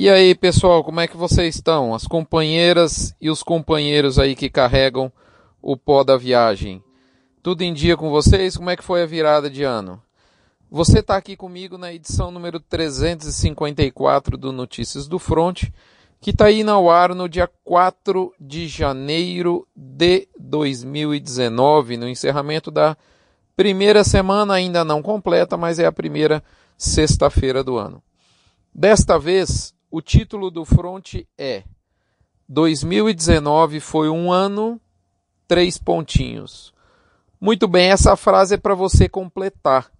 E aí, pessoal, como é que vocês estão? As companheiras e os companheiros aí que carregam o pó da viagem. Tudo em dia com vocês? Como é que foi a virada de ano? Você está aqui comigo na edição número 354 do Notícias do Front, que está aí no ar no dia 4 de janeiro de 2019, no encerramento da primeira semana, ainda não completa, mas é a primeira sexta-feira do ano. Desta vez, o título do front é 2019 foi um ano, três pontinhos. Muito bem, essa frase é para você completar.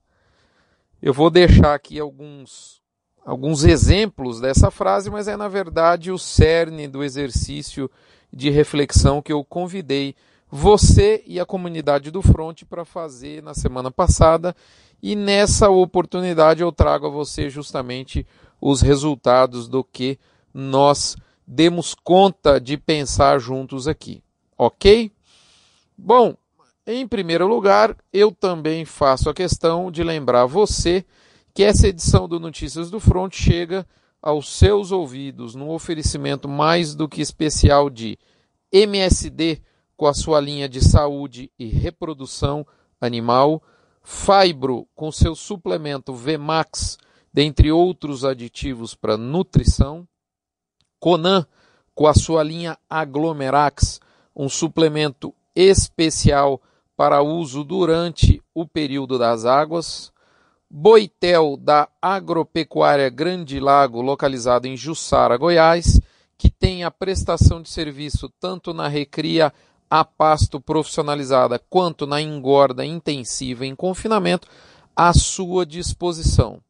Eu vou deixar aqui alguns, alguns exemplos dessa frase, mas é na verdade o cerne do exercício de reflexão que eu convidei você e a comunidade do Front para fazer na semana passada. E nessa oportunidade eu trago a você justamente os resultados do que nós demos conta de pensar juntos aqui. Ok? Bom, em primeiro lugar, eu também faço a questão de lembrar você que essa edição do Notícias do Front chega aos seus ouvidos no oferecimento mais do que especial de MSD com a sua linha de saúde e reprodução animal, Fibro com seu suplemento VMAX dentre outros aditivos para nutrição. Conan, com a sua linha Aglomerax, um suplemento especial para uso durante o período das águas. Boitel, da Agropecuária Grande Lago, localizado em Jussara, Goiás, que tem a prestação de serviço tanto na recria a pasto profissionalizada quanto na engorda intensiva em confinamento, à sua disposição.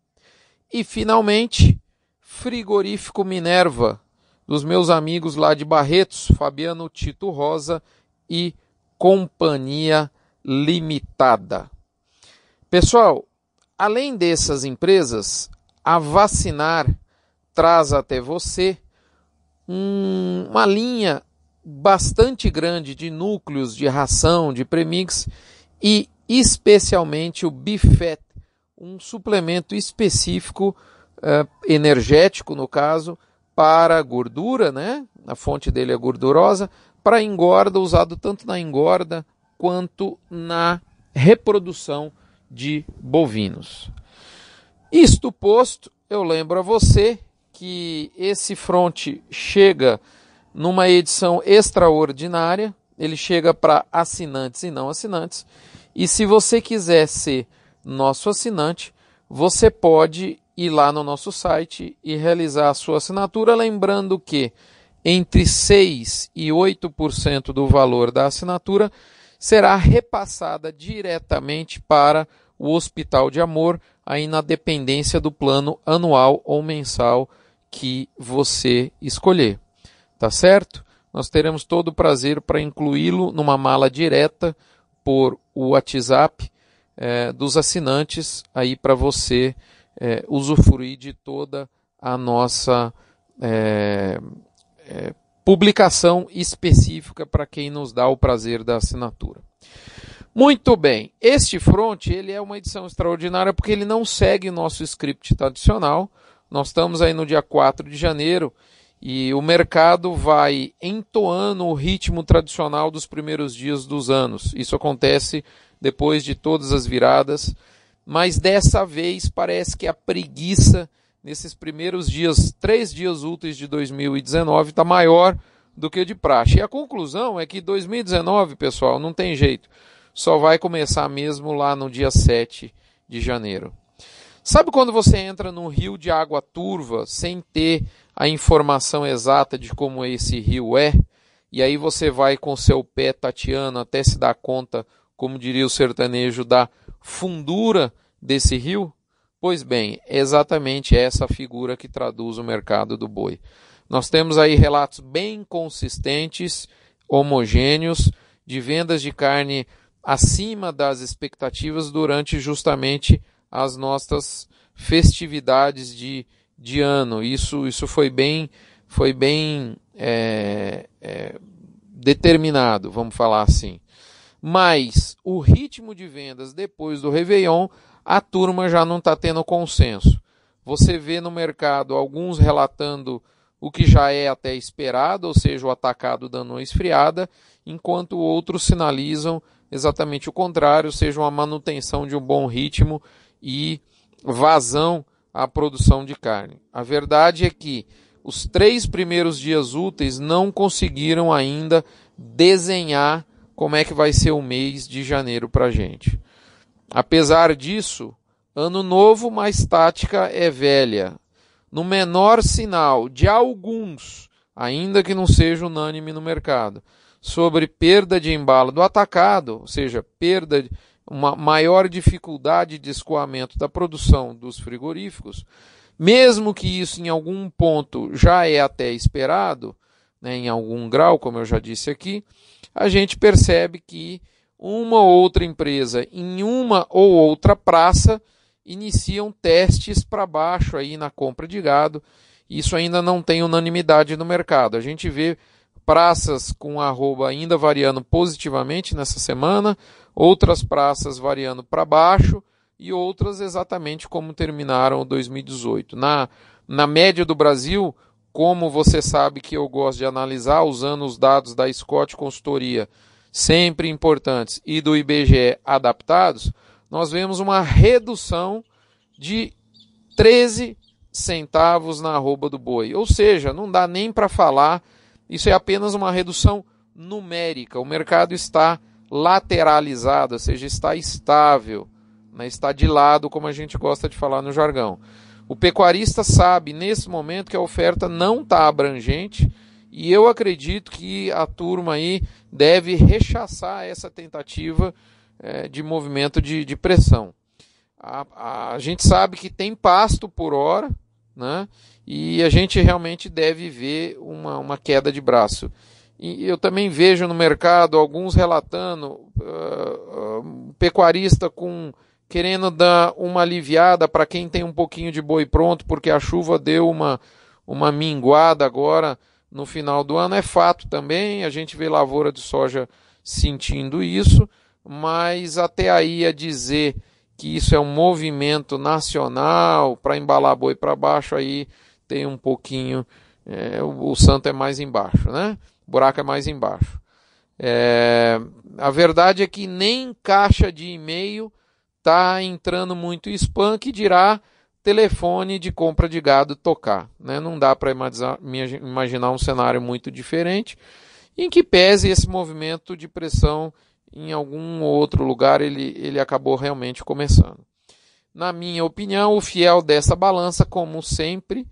E finalmente, Frigorífico Minerva, dos meus amigos lá de Barretos, Fabiano Tito Rosa e Companhia Limitada. Pessoal, além dessas empresas, a Vacinar traz até você um, uma linha bastante grande de núcleos de ração, de premix e especialmente o Bifet um suplemento específico uh, energético, no caso, para gordura, né? A fonte dele é gordurosa, para engorda, usado tanto na engorda quanto na reprodução de bovinos. Isto posto, eu lembro a você que esse fronte chega numa edição extraordinária, ele chega para assinantes e não assinantes. E se você quiser ser nosso assinante, você pode ir lá no nosso site e realizar a sua assinatura, lembrando que entre 6 e 8% do valor da assinatura será repassada diretamente para o Hospital de Amor, aí na dependência do plano anual ou mensal que você escolher. Tá certo? Nós teremos todo o prazer para incluí-lo numa mala direta por WhatsApp é, dos assinantes aí para você é, usufruir de toda a nossa é, é, publicação específica para quem nos dá o prazer da assinatura. Muito bem, este front ele é uma edição extraordinária porque ele não segue o nosso script tradicional. Nós estamos aí no dia 4 de janeiro e o mercado vai entoando o ritmo tradicional dos primeiros dias dos anos. Isso acontece depois de todas as viradas, mas dessa vez parece que a preguiça nesses primeiros dias, três dias úteis de 2019, está maior do que de praxe. E a conclusão é que 2019, pessoal, não tem jeito. Só vai começar mesmo lá no dia 7 de janeiro. Sabe quando você entra num rio de água turva sem ter a informação exata de como esse rio é? E aí você vai com seu pé tateando até se dar conta como diria o sertanejo, da fundura desse rio? Pois bem, é exatamente essa figura que traduz o mercado do boi. Nós temos aí relatos bem consistentes, homogêneos, de vendas de carne acima das expectativas durante justamente as nossas festividades de, de ano. Isso, isso foi bem, foi bem é, é, determinado, vamos falar assim mas o ritmo de vendas depois do Réveillon, a turma já não está tendo consenso. Você vê no mercado alguns relatando o que já é até esperado, ou seja, o atacado dando uma esfriada, enquanto outros sinalizam exatamente o contrário, seja, uma manutenção de um bom ritmo e vazão à produção de carne. A verdade é que os três primeiros dias úteis não conseguiram ainda desenhar como é que vai ser o mês de janeiro para a gente. Apesar disso, ano novo, mas tática é velha. No menor sinal de alguns, ainda que não seja unânime no mercado, sobre perda de embalo do atacado, ou seja, perda, uma maior dificuldade de escoamento da produção dos frigoríficos, mesmo que isso em algum ponto já é até esperado, né, em algum grau, como eu já disse aqui, a gente percebe que uma ou outra empresa em uma ou outra praça iniciam testes para baixo aí na compra de gado. Isso ainda não tem unanimidade no mercado. A gente vê praças com arroba ainda variando positivamente nessa semana, outras praças variando para baixo e outras exatamente como terminaram o 2018. Na, na média do Brasil, como você sabe que eu gosto de analisar usando os dados da Scott Consultoria, sempre importantes, e do IBGE adaptados, nós vemos uma redução de 13 centavos na arroba do boi. Ou seja, não dá nem para falar isso é apenas uma redução numérica. O mercado está lateralizado, ou seja, está estável, né? está de lado, como a gente gosta de falar no jargão. O pecuarista sabe nesse momento que a oferta não está abrangente e eu acredito que a turma aí deve rechaçar essa tentativa é, de movimento de, de pressão. A, a, a, gente sabe que tem pasto por hora, né? e a gente realmente deve ver uma, uma queda de braço. E eu também vejo no mercado alguns relatando uh, uh, pecuarista com querendo dar uma aliviada para quem tem um pouquinho de boi pronto, porque a chuva deu uma, uma minguada agora no final do ano. É fato também, a gente vê lavoura de soja sentindo isso, mas até aí a dizer que isso é um movimento nacional para embalar boi para baixo aí tem um pouquinho, é, o, o, santo é mais embaixo, né? O buraco é mais embaixo. É, a verdade é que nem caixa de e-mail está entrando muito spam que dirá telefone de compra de gado tocar. Né? Não dá para imaginar um cenário muito diferente em que pese esse movimento de pressão em algum outro lugar ele, ele acabou realmente começando. Na minha opinião, o fiel dessa balança, como sempre,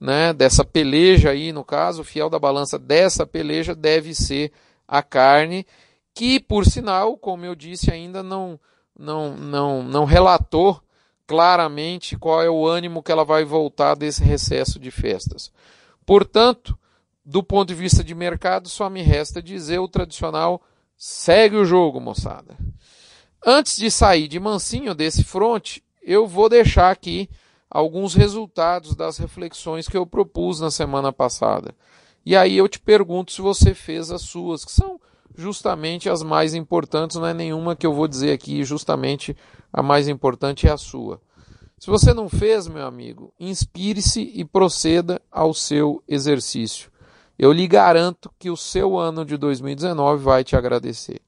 né, dessa peleja aí, no caso, o fiel da balança dessa peleja deve ser a carne, que por sinal, como eu disse, ainda não, não, não, não relatou claramente qual é o ânimo que ela vai voltar desse recesso de festas. Portanto, do ponto de vista de mercado, só me resta dizer o tradicional segue o jogo, moçada. Antes de sair de mansinho desse fronte, eu vou deixar aqui alguns resultados das reflexões que eu propus na semana passada. E aí eu te pergunto se você fez as suas, que são justamente as mais importantes, não é nenhuma que eu vou dizer aqui, justamente a mais importante é a sua. Se você não fez, meu amigo, inspire-se e proceda ao seu exercício. Eu lhe garanto que o seu ano de 2019 vai te agradecer.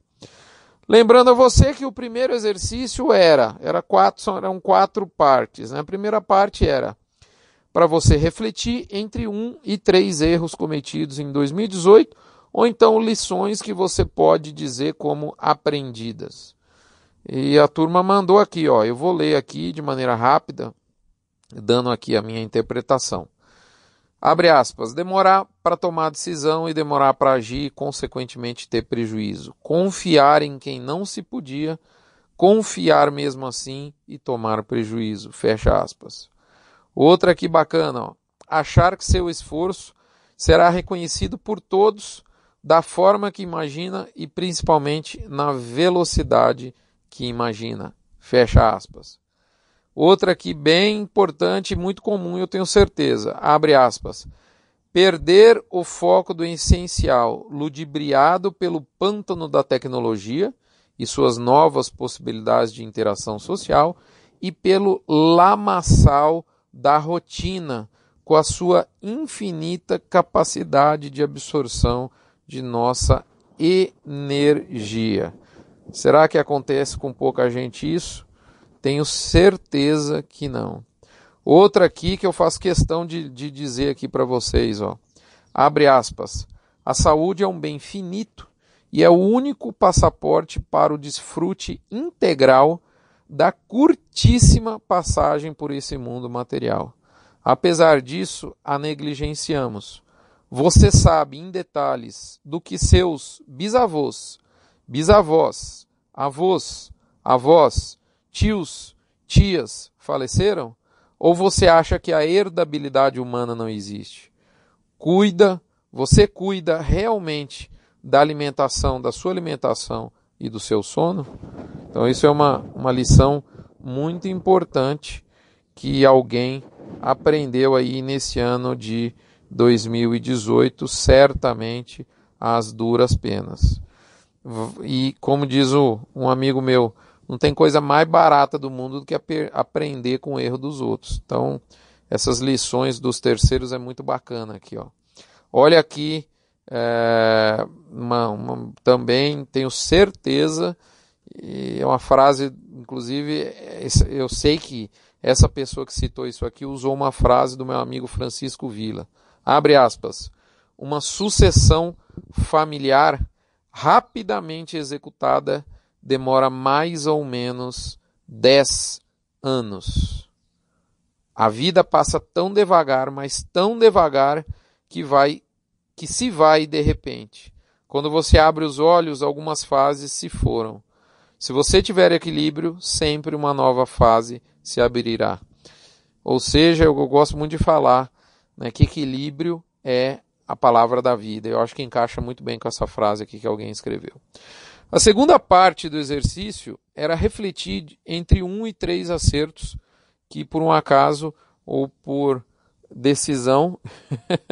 Lembrando a você que o primeiro exercício era, era quatro, eram quatro partes. Né? A primeira parte era para você refletir entre um e três erros cometidos em 2018, ou então lições que você pode dizer como aprendidas. E a turma mandou aqui, ó, eu vou ler aqui de maneira rápida, dando aqui a minha interpretação. Abre aspas, demorar para tomar decisão e demorar para agir e, consequentemente, ter prejuízo. Confiar em quem não se podia, confiar mesmo assim e tomar prejuízo. Fecha aspas. Outra aqui bacana, ó. achar que seu esforço será reconhecido por todos da forma que imagina e principalmente na velocidade que imagina. Fecha aspas. Outra aqui bem importante e muito comum, eu tenho certeza. Abre aspas. Perder o foco do essencial, ludibriado pelo pântano da tecnologia e suas novas possibilidades de interação social e pelo lamaçal da rotina com a sua infinita capacidade de absorção de nossa energia. Será que acontece com pouca gente isso? Tenho certeza que não. Outra aqui que eu faço questão de, de dizer aqui para vocês, ó. Abre aspas. A saúde é um bem finito e é o único passaporte para o desfrute integral da curtíssima passagem por esse mundo material. Apesar disso, a negligenciamos. Você sabe em detalhes do que seus bisavós, bisavós, avós, avós, tios, tias faleceram? Ou você acha que a herdabilidade humana não existe? Cuida, você cuida realmente da alimentação, da sua alimentação e do seu sono? Então, isso é uma, uma lição muito importante que alguém aprendeu aí nesse ano de 2018, certamente às duras penas. E como diz o, um amigo meu, não tem coisa mais barata do mundo do que aprender com o erro dos outros. Então, essas lições dos terceiros é muito bacana aqui, ó. Olha aqui, é, uma, uma, também tenho certeza, e é uma frase, inclusive, eu sei que essa pessoa que citou isso aqui usou uma frase do meu amigo Francisco Vila. Abre aspas. Uma sucessão familiar rapidamente executada demora mais ou menos 10 anos. A vida passa tão devagar, mas tão devagar que vai que se vai de repente. Quando você abre os olhos, algumas fases se foram. Se você tiver equilíbrio, sempre uma nova fase se abrirá. Ou seja, eu gosto muito de falar né, que equilíbrio é a palavra da vida. Eu acho que encaixa muito bem com essa frase aqui que alguém escreveu. A segunda parte do exercício era refletir entre um e três acertos que, por um acaso ou por decisão,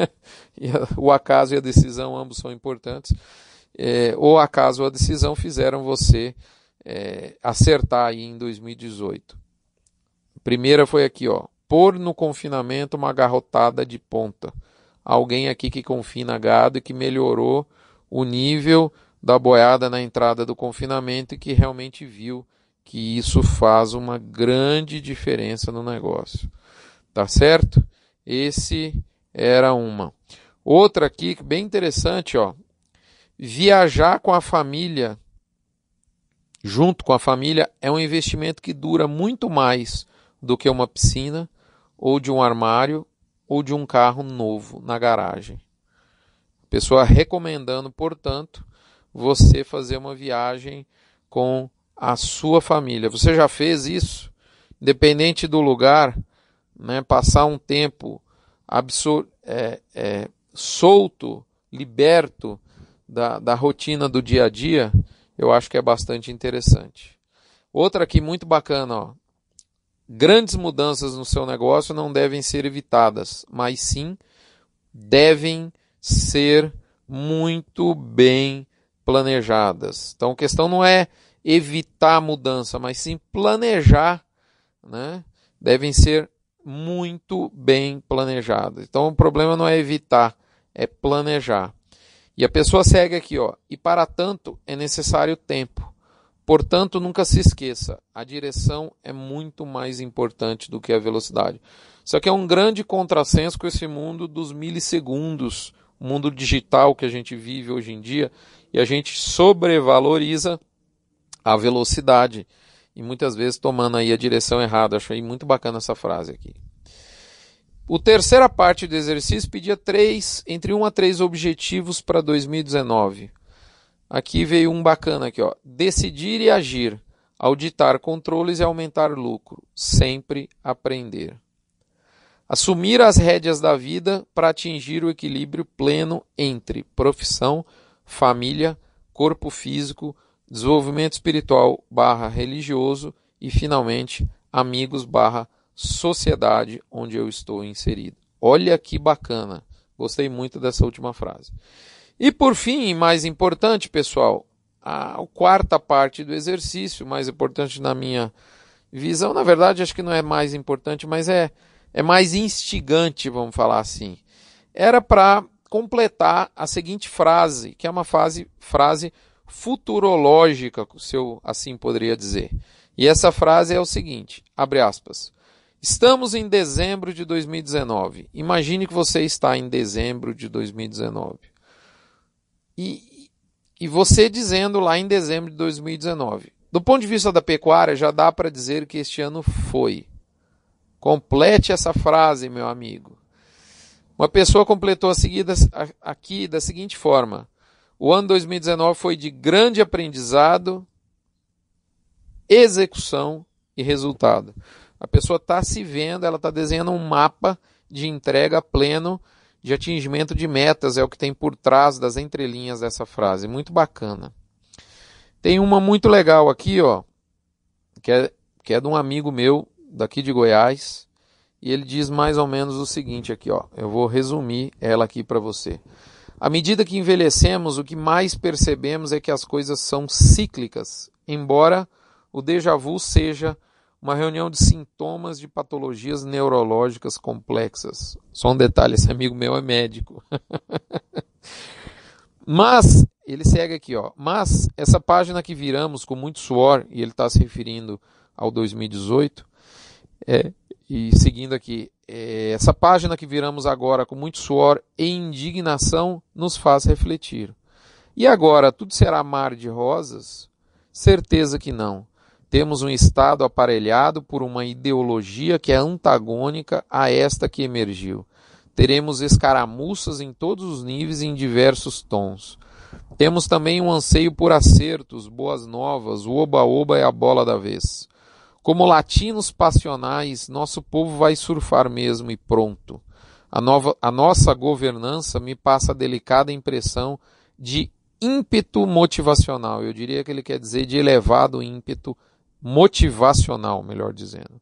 o acaso e a decisão ambos são importantes, é, ou acaso ou a decisão fizeram você é, acertar aí em 2018. Primeira foi aqui, ó. Pôr no confinamento uma garrotada de ponta. Alguém aqui que confina gado e que melhorou o nível da boiada na entrada do confinamento e que realmente viu que isso faz uma grande diferença no negócio. Tá certo? Esse era uma. Outra aqui, bem interessante, ó. Viajar com a família, junto com a família, é um investimento que dura muito mais do que uma piscina, ou de um armário, ou de um carro novo na garagem. pessoa recomendando, portanto, você fazer uma viagem com a sua família. Você já fez isso? Independente do lugar, né, passar um tempo absor é, é, solto, liberto da, da rotina do dia a dia, eu acho que é bastante interessante. Outra aqui muito bacana, ó. Grandes mudanças no seu negócio não devem ser evitadas, mas sim devem ser muito bem planejadas. Então a questão não é evitar a mudança, mas sim planejar, né? Devem ser muito bem planejadas. Então o problema não é evitar, é planejar. E a pessoa segue aqui, ó. E para tanto é necessário tempo. Portanto, nunca se esqueça, a direção é muito mais importante do que a velocidade. Isso aqui é um grande contrassenso com esse mundo dos milissegundos, o mundo digital que a gente vive hoje em dia, e a gente sobrevaloriza a velocidade e muitas vezes tomando aí a direção errada. Achei muito bacana essa frase aqui. O terceira parte do exercício pedia três, entre um a três objetivos para 2019. Aqui veio um bacana aqui, ó. Decidir e agir, auditar controles e aumentar lucro, sempre aprender. Assumir as rédeas da vida para atingir o equilíbrio pleno entre profissão, família, corpo físico, desenvolvimento espiritual barra religioso e finalmente amigos barra sociedade onde eu estou inserido. Olha que bacana. Gostei muito dessa última frase. E por fim, e mais importante, pessoal, a, quarta parte do exercício, mais importante na minha visão, na verdade, acho que não é mais importante, mas é, é mais instigante, vamos falar assim. Era para completar a seguinte frase, que é uma frase, frase futurológica, se eu assim poderia dizer. E essa frase é o seguinte, abre aspas. Estamos em dezembro de 2019. Imagine que você está em dezembro de 2019. E, e você dizendo lá em dezembro de 2019. Do ponto de vista da pecuária, já dá para dizer que este ano foi. Complete essa frase, meu amigo. Uma pessoa completou a seguida aqui da seguinte forma: O ano 2019 foi de grande aprendizado, execução e resultado. A pessoa está se vendo, ela está desenhando um mapa de entrega pleno de atingimento de metas, é o que tem por trás das entrelinhas dessa frase. Muito bacana. Tem uma muito legal aqui, ó, que é, que é de um amigo meu daqui de Goiás, e ele diz mais ou menos o seguinte aqui, ó. Eu vou resumir ela aqui para você. À medida que envelhecemos, o que mais percebemos é que as coisas são cíclicas, embora o déjà vu seja uma reunião de sintomas de patologias neurológicas complexas. Só um detalhe, esse amigo meu é médico. Mas, ele segue aqui, ó. Mas, essa página que viramos com muito suor, e ele está se referindo ao 2018, é, e seguindo aqui, é, essa página que viramos agora com muito suor e indignação nos faz refletir. E agora, tudo será mar de rosas? Certeza que não. Temos um Estado aparelhado por uma ideologia que é antagônica a esta que emergiu. Teremos escaramuças em todos os níveis e em diversos tons. Temos também um anseio por acertos, boas novas, o oba-oba é a bola da vez. Como latinos passionais, nosso povo vai surfar mesmo e pronto. A, nova, a nossa governança me passa a delicada impressão de ímpeto motivacional. Eu diria que ele quer dizer de elevado ímpeto motivacional, melhor dizendo.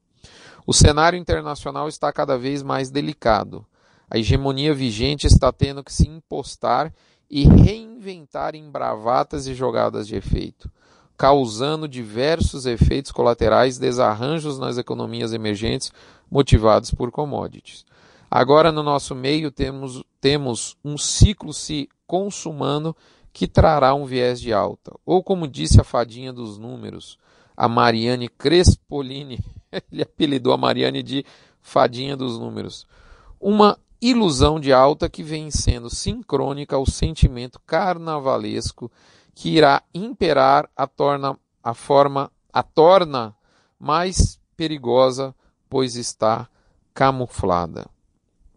O cenário internacional está cada vez mais delicado. A hegemonia vigente está tendo que se impostar e reinventar em bravatas e jogadas de efeito, causando diversos efeitos colaterais, desarranjos nas economias emergentes motivados por commodities. Agora, no nosso meio, temos, temos um ciclo se consumando que trará um viés de alta. Ou, como disse a fadinha dos números, a Mariane Crespolini, ele apelidou a Mariane de fadinha dos números. Uma ilusão de alta que vem sendo sincrônica ao sentimento carnavalesco que irá imperar a torna a forma a torna mais perigosa, pois está camuflada.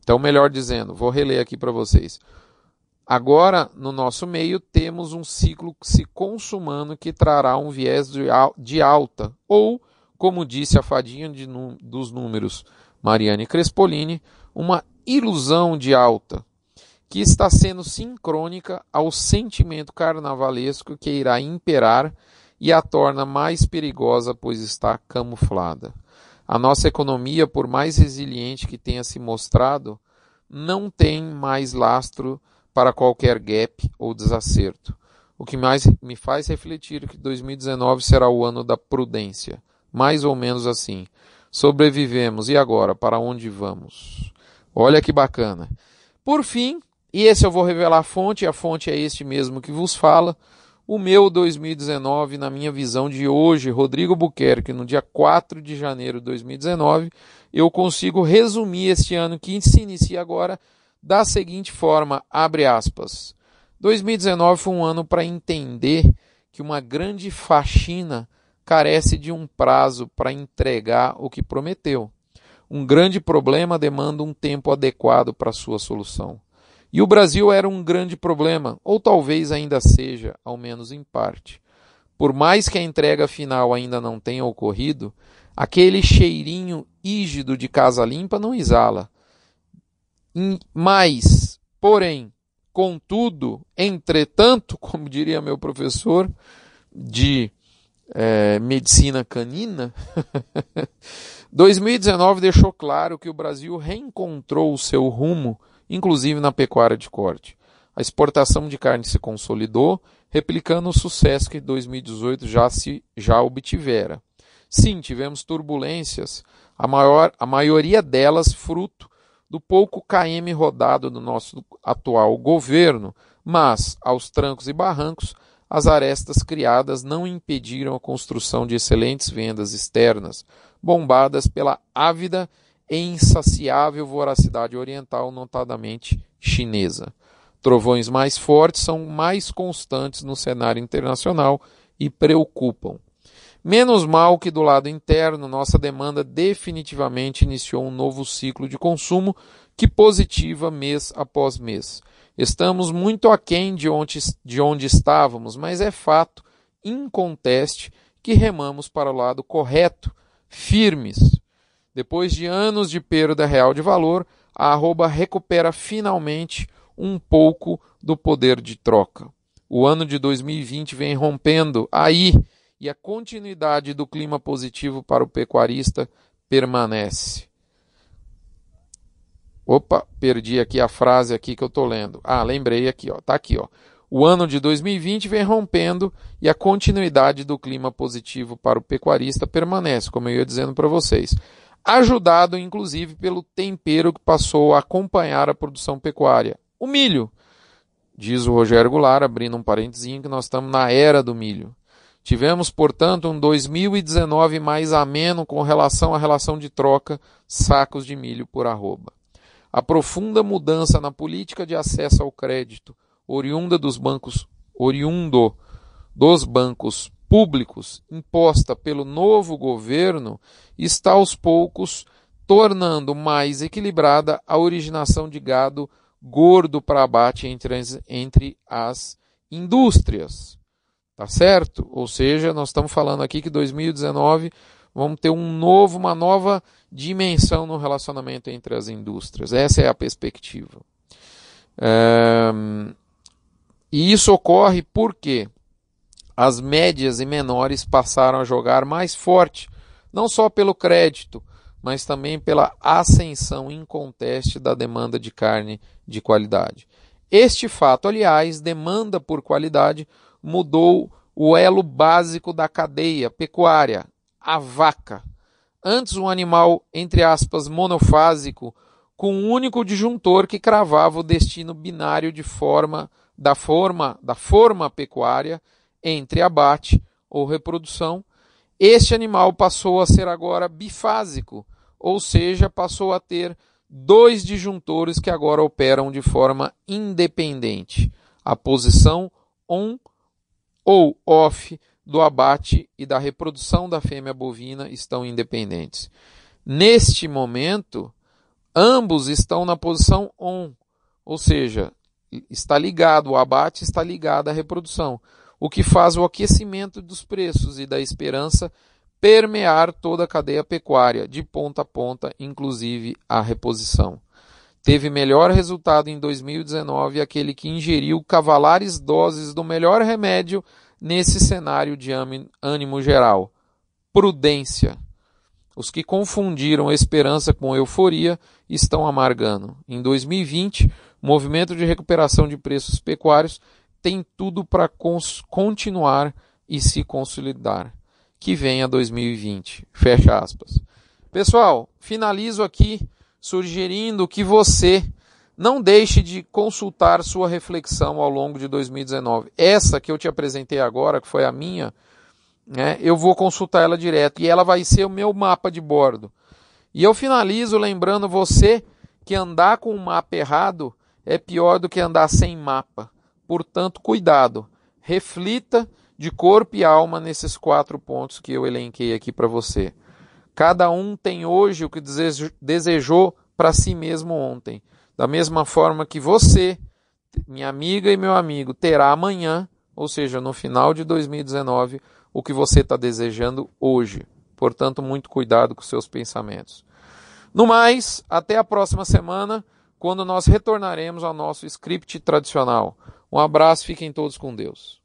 Então, melhor dizendo, vou reler aqui para vocês. Agora, no nosso meio, temos um ciclo se consumando que trará um viés de alta, ou, como disse a fadinha de, dos números Mariane Crespolini, uma ilusão de alta, que está sendo sincrônica ao sentimento carnavalesco que irá imperar e a torna mais perigosa, pois está camuflada. A nossa economia, por mais resiliente que tenha se mostrado, não tem mais lastro para qualquer gap ou desacerto. O que mais me faz refletir que 2019 será o ano da prudência. Mais ou menos assim. Sobrevivemos e agora? Para onde vamos? Olha que bacana. Por fim, e esse eu vou revelar a fonte, a fonte é este mesmo que vos fala. O meu 2019, na minha visão de hoje, Rodrigo Buquerque, no dia 4 de janeiro de 2019, eu consigo resumir este ano que se inicia agora da seguinte forma, abre aspas. 2019 foi um ano para entender que uma grande faxina carece de um prazo para entregar o que prometeu. Um grande problema demanda um tempo adequado para sua solução. E o Brasil era um grande problema, ou talvez ainda seja, ao menos em parte. Por mais que a entrega final ainda não tenha ocorrido, aquele cheirinho ígido de casa limpa não exala. Mas, porém, contudo, entretanto, como diria meu professor de é, medicina canina, 2019 deixou claro que o Brasil reencontrou o seu rumo, inclusive na pecuária de corte. A exportação de carne se consolidou, replicando o sucesso que 2018 já se já obtivera. Sim, tivemos turbulências, a, maior, a maioria delas fruto do pouco KM rodado do nosso atual governo, mas, aos trancos e barrancos, as arestas criadas não impediram a construção de excelentes vendas externas, bombadas pela ávida e insaciável voracidade oriental, notadamente chinesa. Trovões mais fortes são mais constantes no cenário internacional e preocupam. Menos mal que do lado interno, nossa demanda definitivamente iniciou um novo ciclo de consumo que positiva mês após mês. Estamos muito aquém de onde, de onde estávamos, mas é fato, inconteste, que remamos para o lado correto, firmes. Depois de anos de perda real de valor, a arroba recupera finalmente um pouco do poder de troca. O ano de 2020 vem rompendo aí e a continuidade do clima positivo para o pecuarista permanece. Opa, perdi aqui a frase aqui que eu estou lendo. Ah, lembrei aqui, ó. Tá aqui, ó. O ano de 2020 vem rompendo e a continuidade do clima positivo para o pecuarista permanece, como eu ia dizendo para vocês. Ajudado, inclusive, pelo tempero que passou a acompanhar a produção pecuária. O milho. Diz o Rogério Goulart, abrindo um parentezinho, que nós estamos na era do milho. Tivemos, portanto, um 2019 mais ameno com relação à relação de troca sacos de milho por arroba. A profunda mudança na política de acesso ao crédito, oriunda dos bancos, oriundo dos bancos públicos, imposta pelo novo governo, está aos poucos tornando mais equilibrada a originação de gado gordo para abate entre as, entre as indústrias. Tá certo? Ou seja, nós estamos falando aqui que 2019 vamos ter um novo, uma nova dimensão no relacionamento entre as indústrias. Essa é a perspectiva. É... E isso ocorre porque as médias e menores passaram a jogar mais forte, não só pelo crédito, mas também pela ascensão inconteste da demanda de carne de qualidade. Este fato, aliás, demanda por qualidade, mudou o elo básico da cadeia pecuária, a vaca. Antes um animal, entre aspas, monofásico, com um único disjuntor que cravava o destino binário de forma da forma da forma pecuária entre abate ou reprodução. Este animal passou a ser agora bifásico, ou seja, passou a ter dois disjuntores que agora operam de forma independente. A posição on ou off do abate e da reprodução da fêmea bovina estão independentes. Neste momento, ambos estão na posição on, ou seja, está ligado, o abate está ligado à reprodução, o que faz o aquecimento dos preços e da esperança permear toda a cadeia pecuária, de ponta a ponta, inclusive a reposição. Teve melhor resultado em 2019 aquele que ingeriu cavalares doses do melhor remédio nesse cenário de ânimo geral: prudência. Os que confundiram esperança com euforia estão amargando. Em 2020, o movimento de recuperação de preços pecuários tem tudo para continuar e se consolidar que venha 2020. Fecha aspas. Pessoal, finalizo aqui sugerindo que você não deixe de consultar sua reflexão ao longo de 2019. Essa que eu te apresentei agora, que foi a minha, né, eu vou consultar ela direto e ela vai ser o meu mapa de bordo. E eu finalizo lembrando você que andar com um mapa errado é pior do que andar sem mapa. Portanto, cuidado. Reflita de corpo e alma nesses quatro pontos que eu elenquei aqui para você. Cada um tem hoje o que desejou para si mesmo ontem. Da mesma forma que você, minha amiga e meu amigo, terá amanhã, ou seja, no final de 2019, o que você está desejando hoje. Portanto, muito cuidado com seus pensamentos. No mais, até a próxima semana, quando nós retornaremos ao nosso script tradicional. Um abraço, fiquem todos com Deus.